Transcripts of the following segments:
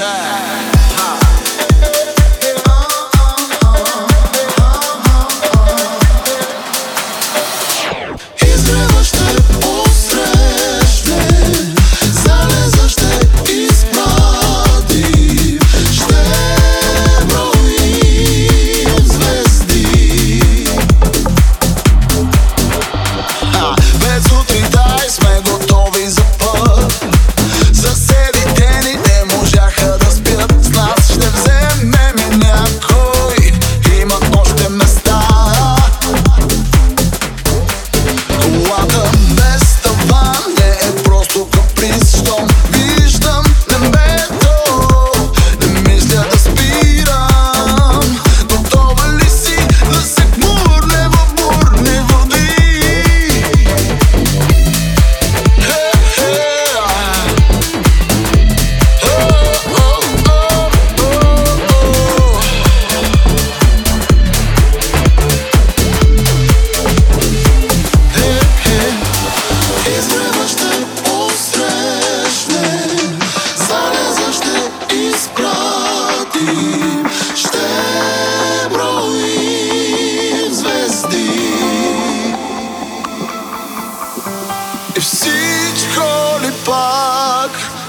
time.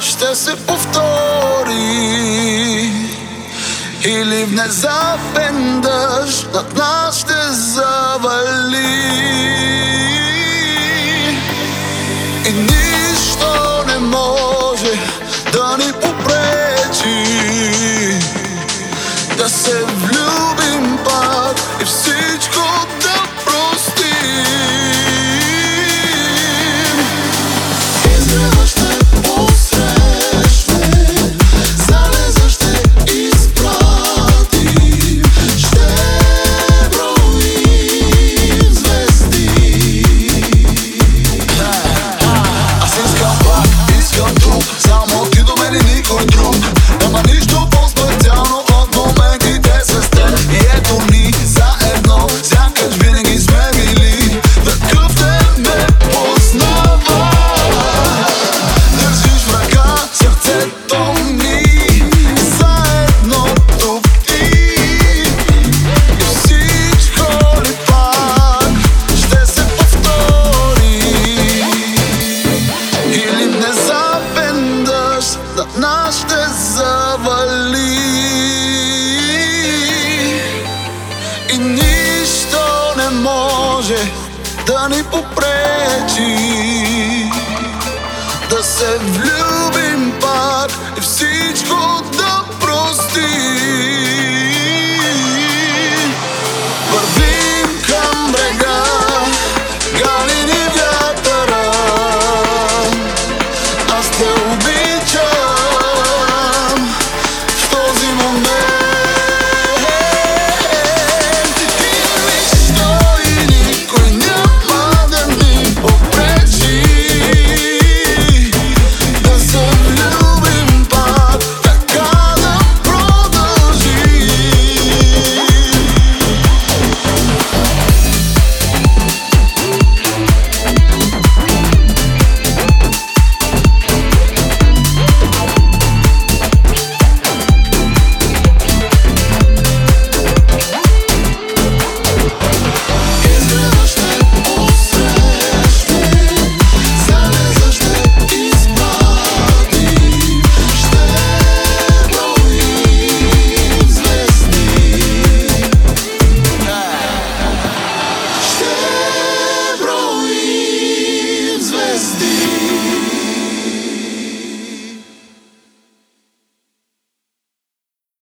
ще се повтори. Или внезапен дъжд над нас ще завали. И нищо не може да ни попре. да ни попречи. Да се влюбим пак и всичко